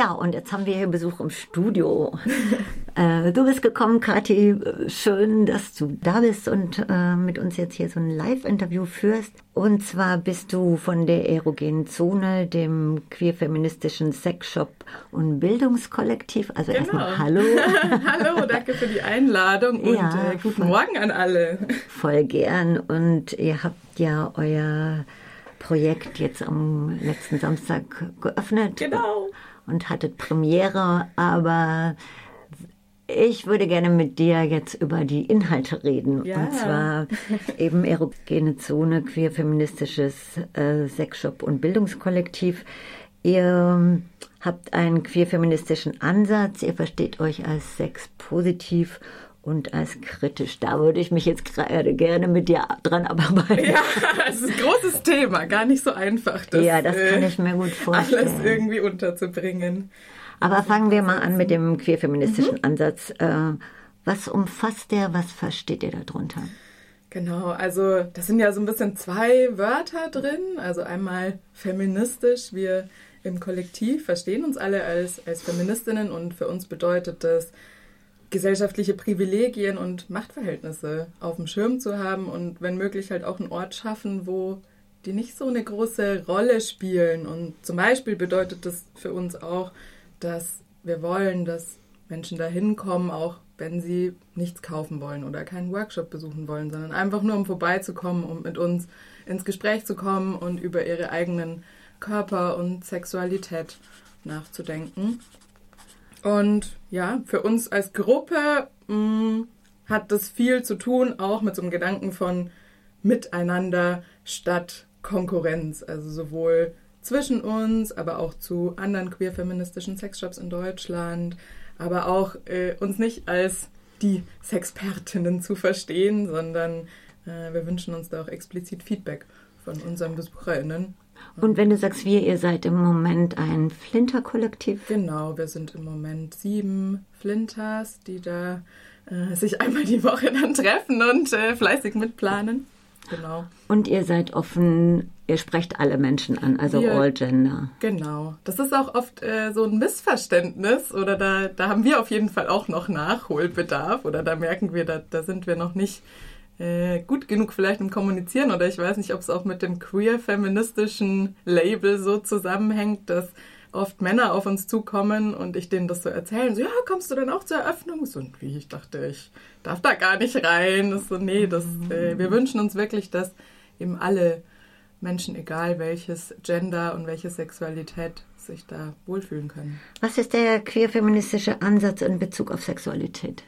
Ja, und jetzt haben wir hier Besuch im Studio. äh, du bist gekommen, Kathi. Schön, dass du da bist und äh, mit uns jetzt hier so ein Live-Interview führst. Und zwar bist du von der erogenen Zone, dem queer-feministischen Sexshop und Bildungskollektiv. Also genau. erstmal Hallo. hallo, danke für die Einladung und ja, äh, guten voll, Morgen an alle. Voll gern. Und ihr habt ja euer Projekt jetzt am letzten Samstag geöffnet. Genau. Und hattet Premiere, aber ich würde gerne mit dir jetzt über die Inhalte reden. Ja. Und zwar eben erogene Zone, queer feministisches äh, Sexshop und Bildungskollektiv. Ihr habt einen queer feministischen Ansatz, ihr versteht euch als sexpositiv und als kritisch. Da würde ich mich jetzt gerade gerne mit dir dran abarbeiten. Ja, es ist ein großes Thema, gar nicht so einfach. Das, ja, das kann ich mir gut vorstellen. Alles irgendwie unterzubringen. Aber fangen wir mal an mit dem queer-feministischen mhm. Ansatz. Äh, was umfasst der? Was versteht ihr darunter? Genau, also das sind ja so ein bisschen zwei Wörter drin. Also einmal feministisch. Wir im Kollektiv verstehen uns alle als, als Feministinnen und für uns bedeutet das, gesellschaftliche Privilegien und Machtverhältnisse auf dem Schirm zu haben und wenn möglich halt auch einen Ort schaffen, wo die nicht so eine große Rolle spielen. Und zum Beispiel bedeutet das für uns auch, dass wir wollen, dass Menschen da hinkommen, auch wenn sie nichts kaufen wollen oder keinen Workshop besuchen wollen, sondern einfach nur um vorbeizukommen, um mit uns ins Gespräch zu kommen und über ihre eigenen Körper und Sexualität nachzudenken. Und ja, für uns als Gruppe mh, mm, hat das viel zu tun, auch mit so einem Gedanken von Miteinander statt Konkurrenz. Also sowohl zwischen uns, aber auch zu anderen queer-feministischen Sexshops in Deutschland, aber auch äh, uns nicht als die Sexpertinnen zu verstehen, sondern äh, wir wünschen uns da auch explizit Feedback von unseren BesucherInnen. Und wenn du sagst wir, ihr seid im Moment ein Flinter-Kollektiv? Genau, wir sind im Moment sieben Flinters, die da äh, sich einmal die Woche dann treffen und äh, fleißig mitplanen. Genau. Und ihr seid offen, ihr sprecht alle Menschen an, also wir, all gender. Genau. Das ist auch oft äh, so ein Missverständnis oder da, da haben wir auf jeden Fall auch noch Nachholbedarf oder da merken wir, da, da sind wir noch nicht äh, gut genug vielleicht im Kommunizieren oder ich weiß nicht, ob es auch mit dem queer-feministischen Label so zusammenhängt, dass oft Männer auf uns zukommen und ich denen das so erzählen, so, ja, kommst du dann auch zur Eröffnung? So, und wie, ich dachte, ich darf da gar nicht rein. Das so, nee, das, äh, wir wünschen uns wirklich, dass eben alle Menschen, egal welches Gender und welche Sexualität, sich da wohlfühlen können. Was ist der queer-feministische Ansatz in Bezug auf Sexualität?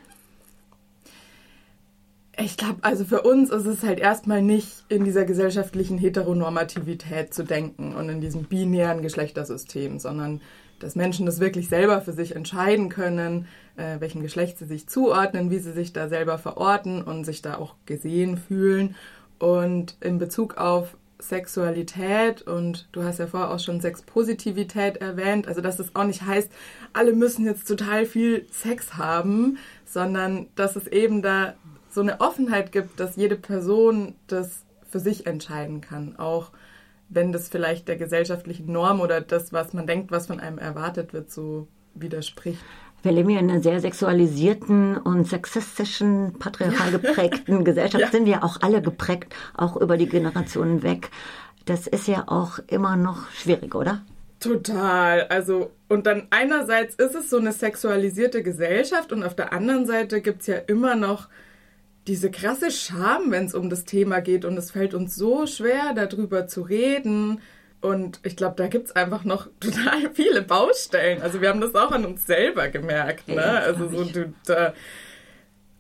Ich glaube, also für uns ist es halt erstmal nicht in dieser gesellschaftlichen Heteronormativität zu denken und in diesem binären Geschlechtersystem, sondern dass Menschen das wirklich selber für sich entscheiden können, äh, welchem Geschlecht sie sich zuordnen, wie sie sich da selber verorten und sich da auch gesehen fühlen. Und in Bezug auf Sexualität und du hast ja vorher auch schon Sexpositivität erwähnt, also dass es auch nicht heißt, alle müssen jetzt total viel Sex haben, sondern dass es eben da so eine Offenheit gibt, dass jede Person das für sich entscheiden kann, auch wenn das vielleicht der gesellschaftlichen Norm oder das, was man denkt, was von einem erwartet wird, so widerspricht. Wir leben ja in einer sehr sexualisierten und sexistischen, patriarchal geprägten Gesellschaft. Ja. Sind wir auch alle geprägt, auch über die Generationen weg. Das ist ja auch immer noch schwierig, oder? Total. Also, und dann einerseits ist es so eine sexualisierte Gesellschaft und auf der anderen Seite gibt es ja immer noch diese krasse Scham, wenn es um das Thema geht und es fällt uns so schwer, darüber zu reden. Und ich glaube, da gibt es einfach noch total viele Baustellen. Also wir haben das auch an uns selber gemerkt. Ne? Ja, also so du, da,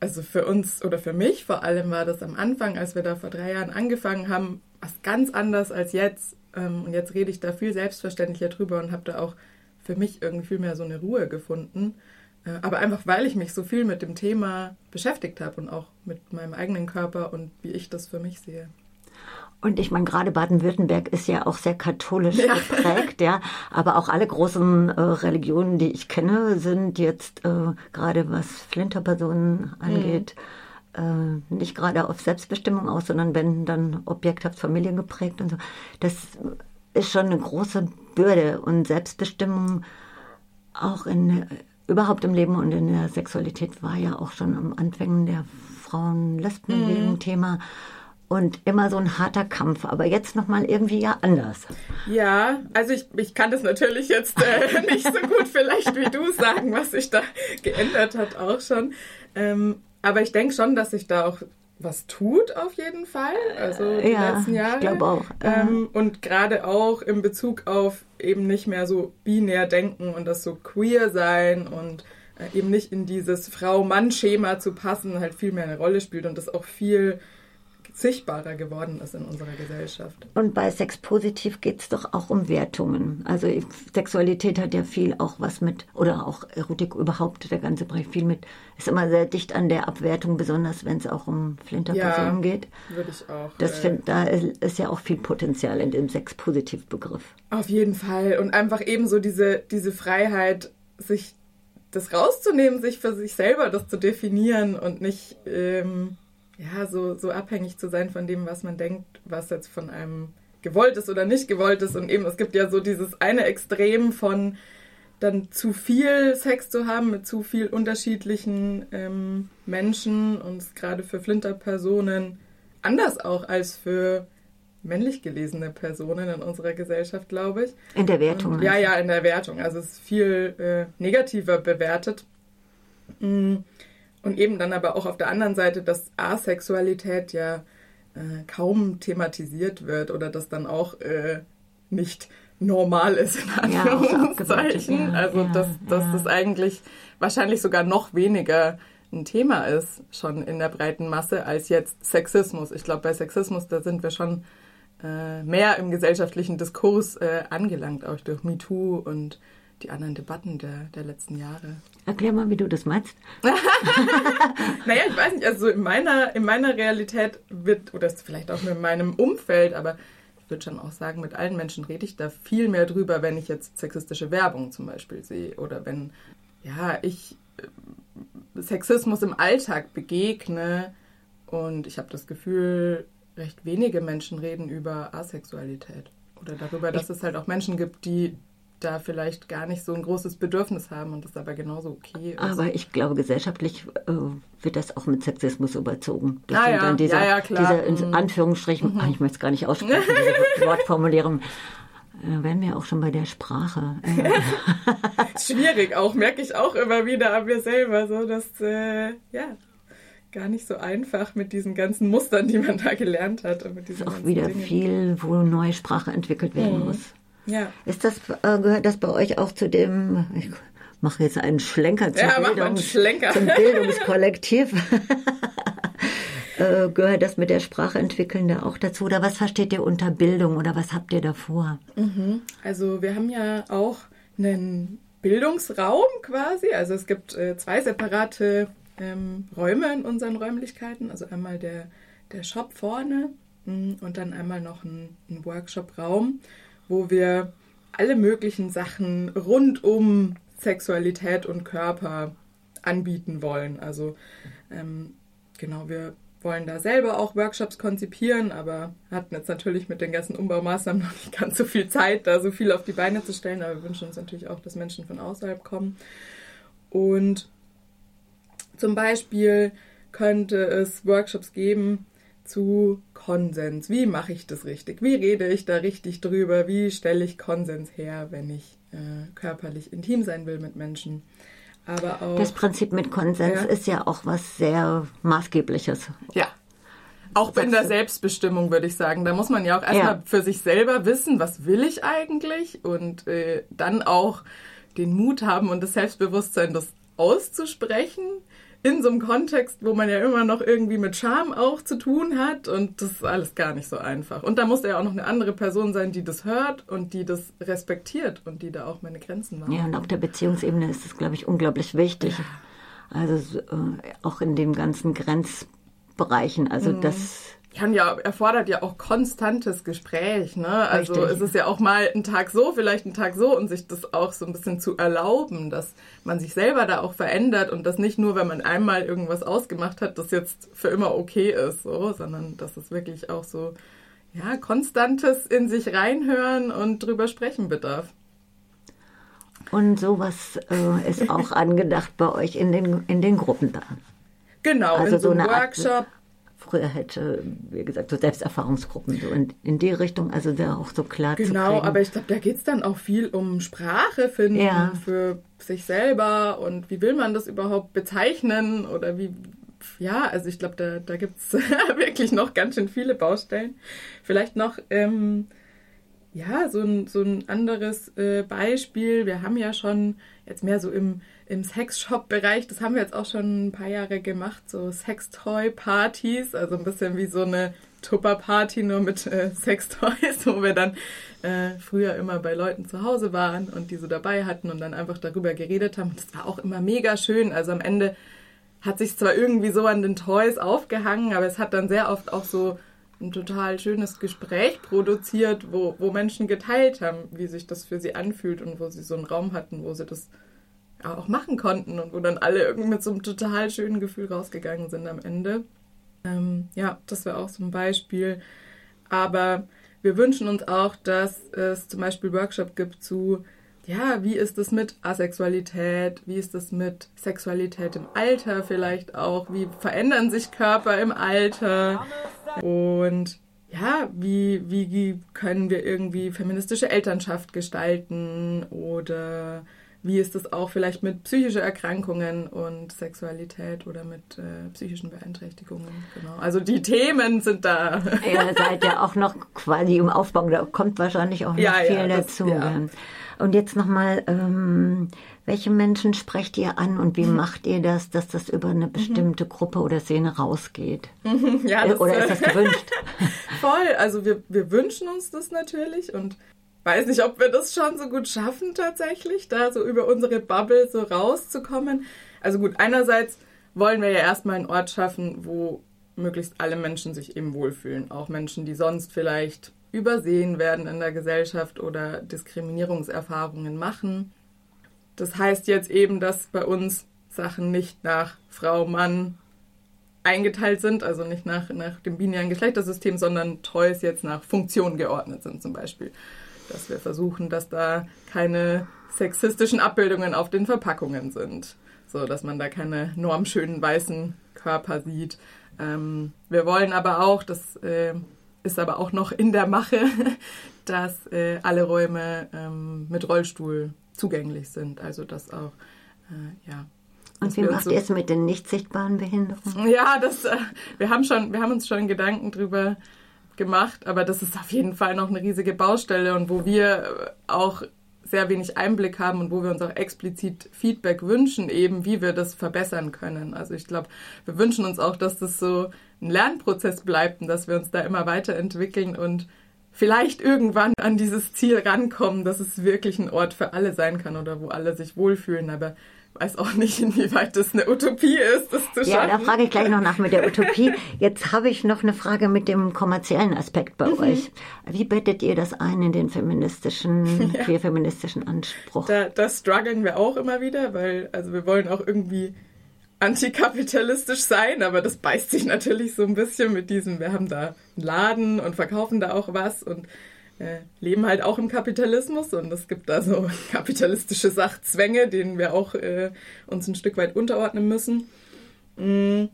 also für uns oder für mich vor allem war das am Anfang, als wir da vor drei Jahren angefangen haben, was ganz anders als jetzt. Ähm, und jetzt rede ich da viel selbstverständlicher drüber und habe da auch für mich irgendwie viel mehr so eine Ruhe gefunden. Äh, aber einfach, weil ich mich so viel mit dem Thema beschäftigt habe und auch mit meinem eigenen Körper und wie ich das für mich sehe. Und ich meine, gerade Baden-Württemberg ist ja auch sehr katholisch ja. geprägt, ja. Aber auch alle großen äh, Religionen, die ich kenne, sind jetzt äh, gerade was Flinterpersonen angeht, mhm. äh, nicht gerade auf Selbstbestimmung aus, sondern wenn dann objekthaft Familien geprägt und so. Das ist schon eine große Bürde und Selbstbestimmung auch in, überhaupt im Leben und in der Sexualität war ja auch schon am Anfang der Frauen-Lesben-Bewegung mhm. Thema und immer so ein harter Kampf, aber jetzt nochmal irgendwie ja anders. Ja, also ich, ich kann das natürlich jetzt äh, nicht so gut vielleicht wie du sagen, was sich da geändert hat auch schon. Ähm, aber ich denke schon, dass sich da auch was tut auf jeden Fall, also die ja, letzten Jahre. Ich glaube auch. Ähm, und gerade auch in Bezug auf eben nicht mehr so binär denken und das so queer sein und äh, eben nicht in dieses Frau-Mann-Schema zu passen, halt viel mehr eine Rolle spielt und das auch viel sichtbarer geworden ist in unserer Gesellschaft. Und bei Sex Positiv geht es doch auch um Wertungen. Also Sexualität hat ja viel auch was mit, oder auch Erotik überhaupt, der ganze Bereich viel mit, ist immer sehr dicht an der Abwertung, besonders wenn es auch um Flinterpersonen ja, geht. würde ich auch. Das äh, find, da ist, ja auch viel Potenzial in dem Sex Positiv Begriff. Auf jeden Fall. Und einfach eben so diese, diese Freiheit, sich das rauszunehmen, sich für sich selber das zu definieren und nicht ähm, ja, so, so abhängig zu sein von dem, was man denkt, was jetzt von einem gewollt ist oder nicht gewollt ist. Und eben, es gibt ja so dieses eine Extrem von dann zu viel Sex zu haben mit zu viel unterschiedlichen ähm, Menschen und gerade für Flinterpersonen anders auch als für männlich gelesene Personen in unserer Gesellschaft, glaube ich. In der Wertung. Und, ja, ja, in der Wertung. Also es ist viel äh, negativer bewertet. Mhm. Und eben dann aber auch auf der anderen Seite, dass Asexualität ja äh, kaum thematisiert wird oder dass dann auch äh, nicht normal ist, in Anführungszeichen. Ja, also, ja, dass, dass ja. das eigentlich wahrscheinlich sogar noch weniger ein Thema ist, schon in der breiten Masse, als jetzt Sexismus. Ich glaube, bei Sexismus, da sind wir schon äh, mehr im gesellschaftlichen Diskurs äh, angelangt, auch durch MeToo und die anderen Debatten der, der letzten Jahre. Erklär mal, wie du das meinst. naja, ich weiß nicht, also in meiner, in meiner Realität wird, oder vielleicht auch in meinem Umfeld, aber ich würde schon auch sagen, mit allen Menschen rede ich da viel mehr drüber, wenn ich jetzt sexistische Werbung zum Beispiel sehe oder wenn, ja, ich äh, Sexismus im Alltag begegne und ich habe das Gefühl, recht wenige Menschen reden über Asexualität oder darüber, dass es halt auch Menschen gibt, die da vielleicht gar nicht so ein großes Bedürfnis haben und das aber genauso okay ist. Aber ich glaube, gesellschaftlich äh, wird das auch mit Sexismus überzogen. Das ah, sind ja. dann diese, ja, ja, diese in mhm. Anführungsstrichen, mhm. ach, ich möchte es gar nicht aussprechen, diese Wortformulierung. Äh, wären wir auch schon bei der Sprache. Schwierig auch, merke ich auch immer wieder an mir selber, so dass, äh, ja, gar nicht so einfach mit diesen ganzen Mustern, die man da gelernt hat. Und mit diesen ist auch wieder Dingen. viel, wo neue Sprache entwickelt werden mhm. muss. Ja. Ist das, äh, gehört das bei euch auch zu dem, ich mache jetzt einen Schlenker, zum, ja, Bildungs, Schlenker. zum Bildungskollektiv. äh, gehört das mit der Sprachentwickeln da auch dazu? Oder was versteht ihr unter Bildung oder was habt ihr davor? Mhm. Also wir haben ja auch einen Bildungsraum quasi. Also es gibt äh, zwei separate ähm, Räume in unseren Räumlichkeiten. Also einmal der, der Shop vorne mm, und dann einmal noch ein, ein Workshop-Raum wo wir alle möglichen Sachen rund um Sexualität und Körper anbieten wollen. Also ähm, genau, wir wollen da selber auch Workshops konzipieren, aber hatten jetzt natürlich mit den ganzen Umbaumaßnahmen noch nicht ganz so viel Zeit, da so viel auf die Beine zu stellen. Aber wir wünschen uns natürlich auch, dass Menschen von außerhalb kommen. Und zum Beispiel könnte es Workshops geben, zu Konsens. Wie mache ich das richtig? Wie rede ich da richtig drüber? Wie stelle ich Konsens her, wenn ich äh, körperlich intim sein will mit Menschen? Aber auch, das Prinzip mit Konsens ja. ist ja auch was sehr Maßgebliches. Ja. Auch in der Selbstbestimmung würde ich sagen. Da muss man ja auch erstmal ja. für sich selber wissen, was will ich eigentlich und äh, dann auch den Mut haben und das Selbstbewusstsein, das auszusprechen in so einem Kontext, wo man ja immer noch irgendwie mit Charme auch zu tun hat und das ist alles gar nicht so einfach. Und da muss ja auch noch eine andere Person sein, die das hört und die das respektiert und die da auch meine Grenzen macht. Ja, und auf der Beziehungsebene ist es, glaube ich, unglaublich wichtig. Ja. Also äh, auch in den ganzen Grenzbereichen. Also mhm. das kann ja, erfordert ja auch konstantes Gespräch, ne? Also Richtig. es ist ja auch mal ein Tag so, vielleicht ein Tag so und sich das auch so ein bisschen zu erlauben, dass man sich selber da auch verändert und das nicht nur, wenn man einmal irgendwas ausgemacht hat, das jetzt für immer okay ist, so, sondern dass es wirklich auch so, ja, konstantes in sich reinhören und drüber sprechen bedarf. Und sowas äh, ist auch angedacht bei euch in den, in den Gruppen dann. Genau, also in so, so einem Workshop. Art, früher hätte, wie gesagt, so Selbsterfahrungsgruppen so in, in die Richtung, also da auch so klar genau, zu Genau, aber ich glaube, da geht es dann auch viel um Sprache finden ja. für sich selber und wie will man das überhaupt bezeichnen oder wie, ja, also ich glaube, da, da gibt es wirklich noch ganz schön viele Baustellen. Vielleicht noch, ähm, ja, so ein, so ein anderes äh, Beispiel. Wir haben ja schon jetzt mehr so im, im Sexshop-Bereich, das haben wir jetzt auch schon ein paar Jahre gemacht, so Sextoy-Partys, also ein bisschen wie so eine Tupper-Party nur mit äh, Sextoys, wo wir dann äh, früher immer bei Leuten zu Hause waren und die so dabei hatten und dann einfach darüber geredet haben. Das war auch immer mega schön. Also am Ende hat sich zwar irgendwie so an den Toys aufgehangen, aber es hat dann sehr oft auch so ein total schönes Gespräch produziert, wo, wo Menschen geteilt haben, wie sich das für sie anfühlt und wo sie so einen Raum hatten, wo sie das auch machen konnten und wo dann alle irgendwie mit so einem total schönen Gefühl rausgegangen sind am Ende. Ähm, ja, das wäre auch so ein Beispiel. Aber wir wünschen uns auch, dass es zum Beispiel Workshop gibt zu ja, wie ist es mit Asexualität? Wie ist es mit Sexualität im Alter vielleicht auch? Wie verändern sich Körper im Alter? Und ja, wie, wie können wir irgendwie feministische Elternschaft gestalten? Oder wie ist es auch vielleicht mit psychischen Erkrankungen und Sexualität oder mit äh, psychischen Beeinträchtigungen? Genau. Also die Themen sind da. Ihr seid ja auch noch quasi im Aufbau, da kommt wahrscheinlich auch noch ja, viel ja, das, dazu. Ja. Und jetzt nochmal, ähm, welche Menschen sprecht ihr an und wie mhm. macht ihr das, dass das über eine mhm. bestimmte Gruppe oder Szene rausgeht? ja, das, oder ist das gewünscht? Voll, also wir, wir wünschen uns das natürlich und weiß nicht, ob wir das schon so gut schaffen tatsächlich, da so über unsere Bubble so rauszukommen. Also gut, einerseits wollen wir ja erstmal einen Ort schaffen, wo möglichst alle Menschen sich eben wohlfühlen. Auch Menschen, die sonst vielleicht übersehen werden in der Gesellschaft oder Diskriminierungserfahrungen machen. Das heißt jetzt eben, dass bei uns Sachen nicht nach Frau, Mann eingeteilt sind, also nicht nach, nach dem binären Geschlechtersystem, sondern Toys jetzt nach Funktion geordnet sind zum Beispiel. Dass wir versuchen, dass da keine sexistischen Abbildungen auf den Verpackungen sind, so dass man da keine normschönen weißen Körper sieht. Ähm, wir wollen aber auch, dass äh, ist aber auch noch in der Mache, dass äh, alle Räume ähm, mit Rollstuhl zugänglich sind. Also dass auch, äh, ja. Und wie macht so, ihr es mit den nicht sichtbaren Behinderungen? Ja, das, äh, wir haben schon, wir haben uns schon Gedanken drüber gemacht, aber das ist auf jeden Fall noch eine riesige Baustelle und wo wir äh, auch sehr wenig Einblick haben und wo wir uns auch explizit Feedback wünschen, eben wie wir das verbessern können. Also ich glaube, wir wünschen uns auch, dass das so ein Lernprozess bleibt und dass wir uns da immer weiterentwickeln und vielleicht irgendwann an dieses Ziel rankommen, dass es wirklich ein Ort für alle sein kann oder wo alle sich wohlfühlen. Aber weiß auch nicht, inwieweit das eine Utopie ist, das zu schaffen. Ja, da frage ich gleich noch nach mit der Utopie. Jetzt habe ich noch eine Frage mit dem kommerziellen Aspekt bei mhm. euch. Wie bettet ihr das ein in den feministischen, ja. queer-feministischen Anspruch? Da, da strugglen wir auch immer wieder, weil also wir wollen auch irgendwie antikapitalistisch sein, aber das beißt sich natürlich so ein bisschen mit diesem, wir haben da einen Laden und verkaufen da auch was und äh, leben halt auch im Kapitalismus und es gibt da so kapitalistische Sachzwänge, denen wir auch äh, uns ein Stück weit unterordnen müssen. Mm.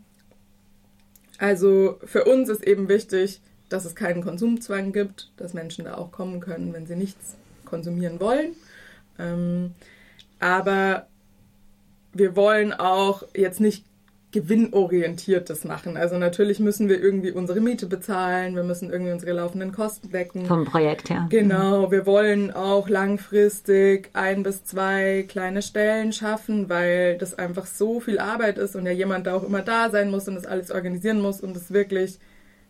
Also für uns ist eben wichtig, dass es keinen Konsumzwang gibt, dass Menschen da auch kommen können, wenn sie nichts konsumieren wollen. Ähm, aber wir wollen auch jetzt nicht gewinnorientiertes machen. Also natürlich müssen wir irgendwie unsere Miete bezahlen, wir müssen irgendwie unsere laufenden Kosten decken. Vom Projekt her. Genau, wir wollen auch langfristig ein bis zwei kleine Stellen schaffen, weil das einfach so viel Arbeit ist und ja jemand da auch immer da sein muss und das alles organisieren muss und es wirklich,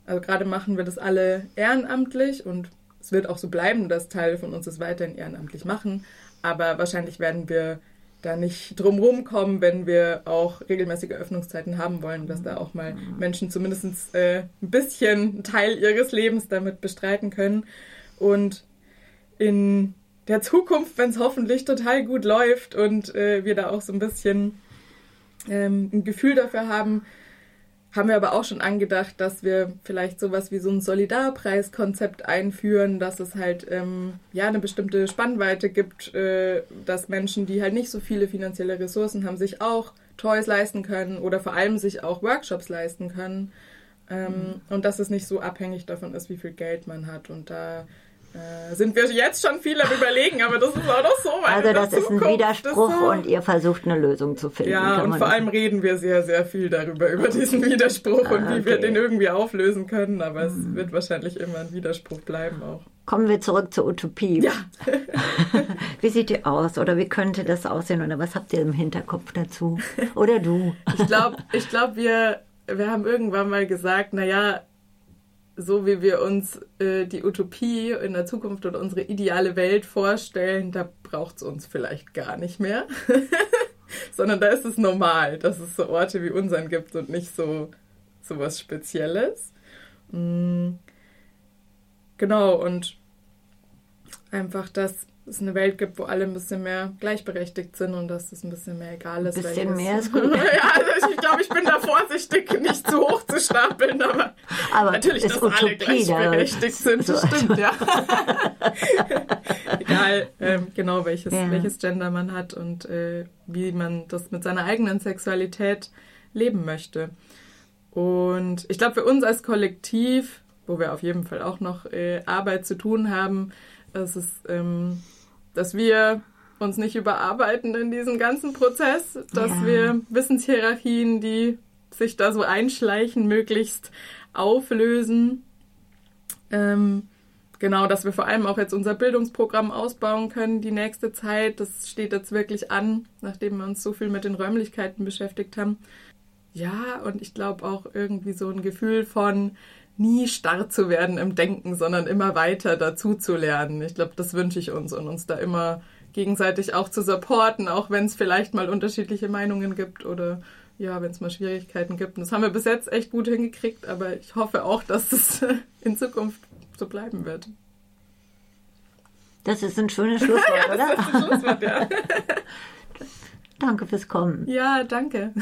also gerade machen wir das alle ehrenamtlich und es wird auch so bleiben, dass Teile von uns das weiterhin ehrenamtlich machen, aber wahrscheinlich werden wir da nicht drumherum kommen, wenn wir auch regelmäßige Öffnungszeiten haben wollen, dass da auch mal Menschen zumindest äh, ein bisschen einen Teil ihres Lebens damit bestreiten können. Und in der Zukunft, wenn es hoffentlich total gut läuft und äh, wir da auch so ein bisschen ähm, ein Gefühl dafür haben, haben wir aber auch schon angedacht, dass wir vielleicht sowas wie so ein Solidarpreiskonzept einführen, dass es halt ähm, ja eine bestimmte Spannweite gibt, äh, dass Menschen, die halt nicht so viele finanzielle Ressourcen haben, sich auch Toys leisten können oder vor allem sich auch Workshops leisten können. Ähm, mhm. Und dass es nicht so abhängig davon ist, wie viel Geld man hat. Und da äh, sind wir jetzt schon viel am Überlegen, aber das ist auch noch so weit Also das ist ein Widerspruch und ihr versucht eine Lösung zu finden. Ja, und vor allem reden wir sehr, sehr viel darüber, über diesen Widerspruch ah, und wie wir den irgendwie auflösen können, aber es hm. wird wahrscheinlich immer ein Widerspruch bleiben auch. Kommen wir zurück zur Utopie. Ja. wie sieht die aus oder wie könnte das aussehen oder was habt ihr im Hinterkopf dazu? Oder du? ich glaube, ich glaub, wir, wir haben irgendwann mal gesagt, naja, so wie wir uns äh, die Utopie in der Zukunft oder unsere ideale Welt vorstellen, da braucht es uns vielleicht gar nicht mehr. Sondern da ist es normal, dass es so Orte wie unseren gibt und nicht so, so was Spezielles. Mhm. Genau, und einfach, dass es eine Welt gibt, wo alle ein bisschen mehr gleichberechtigt sind und dass es ein bisschen mehr egal ist. Ein bisschen mehr ist gut. ja, also ich glaube, ich bin da vorsichtig, nicht zu hoch zu stapeln, aber, aber natürlich, dass Utopie, alle gleichberechtigt sind, so, stimmt, ja. egal, ähm, genau welches, ja. welches Gender man hat und äh, wie man das mit seiner eigenen Sexualität leben möchte. Und ich glaube, für uns als Kollektiv, wo wir auf jeden Fall auch noch äh, Arbeit zu tun haben, es ist ähm, dass wir uns nicht überarbeiten in diesem ganzen Prozess, dass ja. wir Wissenshierarchien, die sich da so einschleichen, möglichst auflösen. Ähm, genau, dass wir vor allem auch jetzt unser Bildungsprogramm ausbauen können die nächste Zeit. Das steht jetzt wirklich an, nachdem wir uns so viel mit den Räumlichkeiten beschäftigt haben. Ja, und ich glaube auch irgendwie so ein Gefühl von, nie starr zu werden im Denken, sondern immer weiter dazu zu lernen. Ich glaube, das wünsche ich uns und uns da immer gegenseitig auch zu supporten, auch wenn es vielleicht mal unterschiedliche Meinungen gibt oder ja, wenn es mal Schwierigkeiten gibt. Und das haben wir bis jetzt echt gut hingekriegt, aber ich hoffe auch, dass es in Zukunft so bleiben wird. Das ist ein schönes Schlusswort, ja, oder? Schlusswort, ja. danke fürs Kommen. Ja, danke.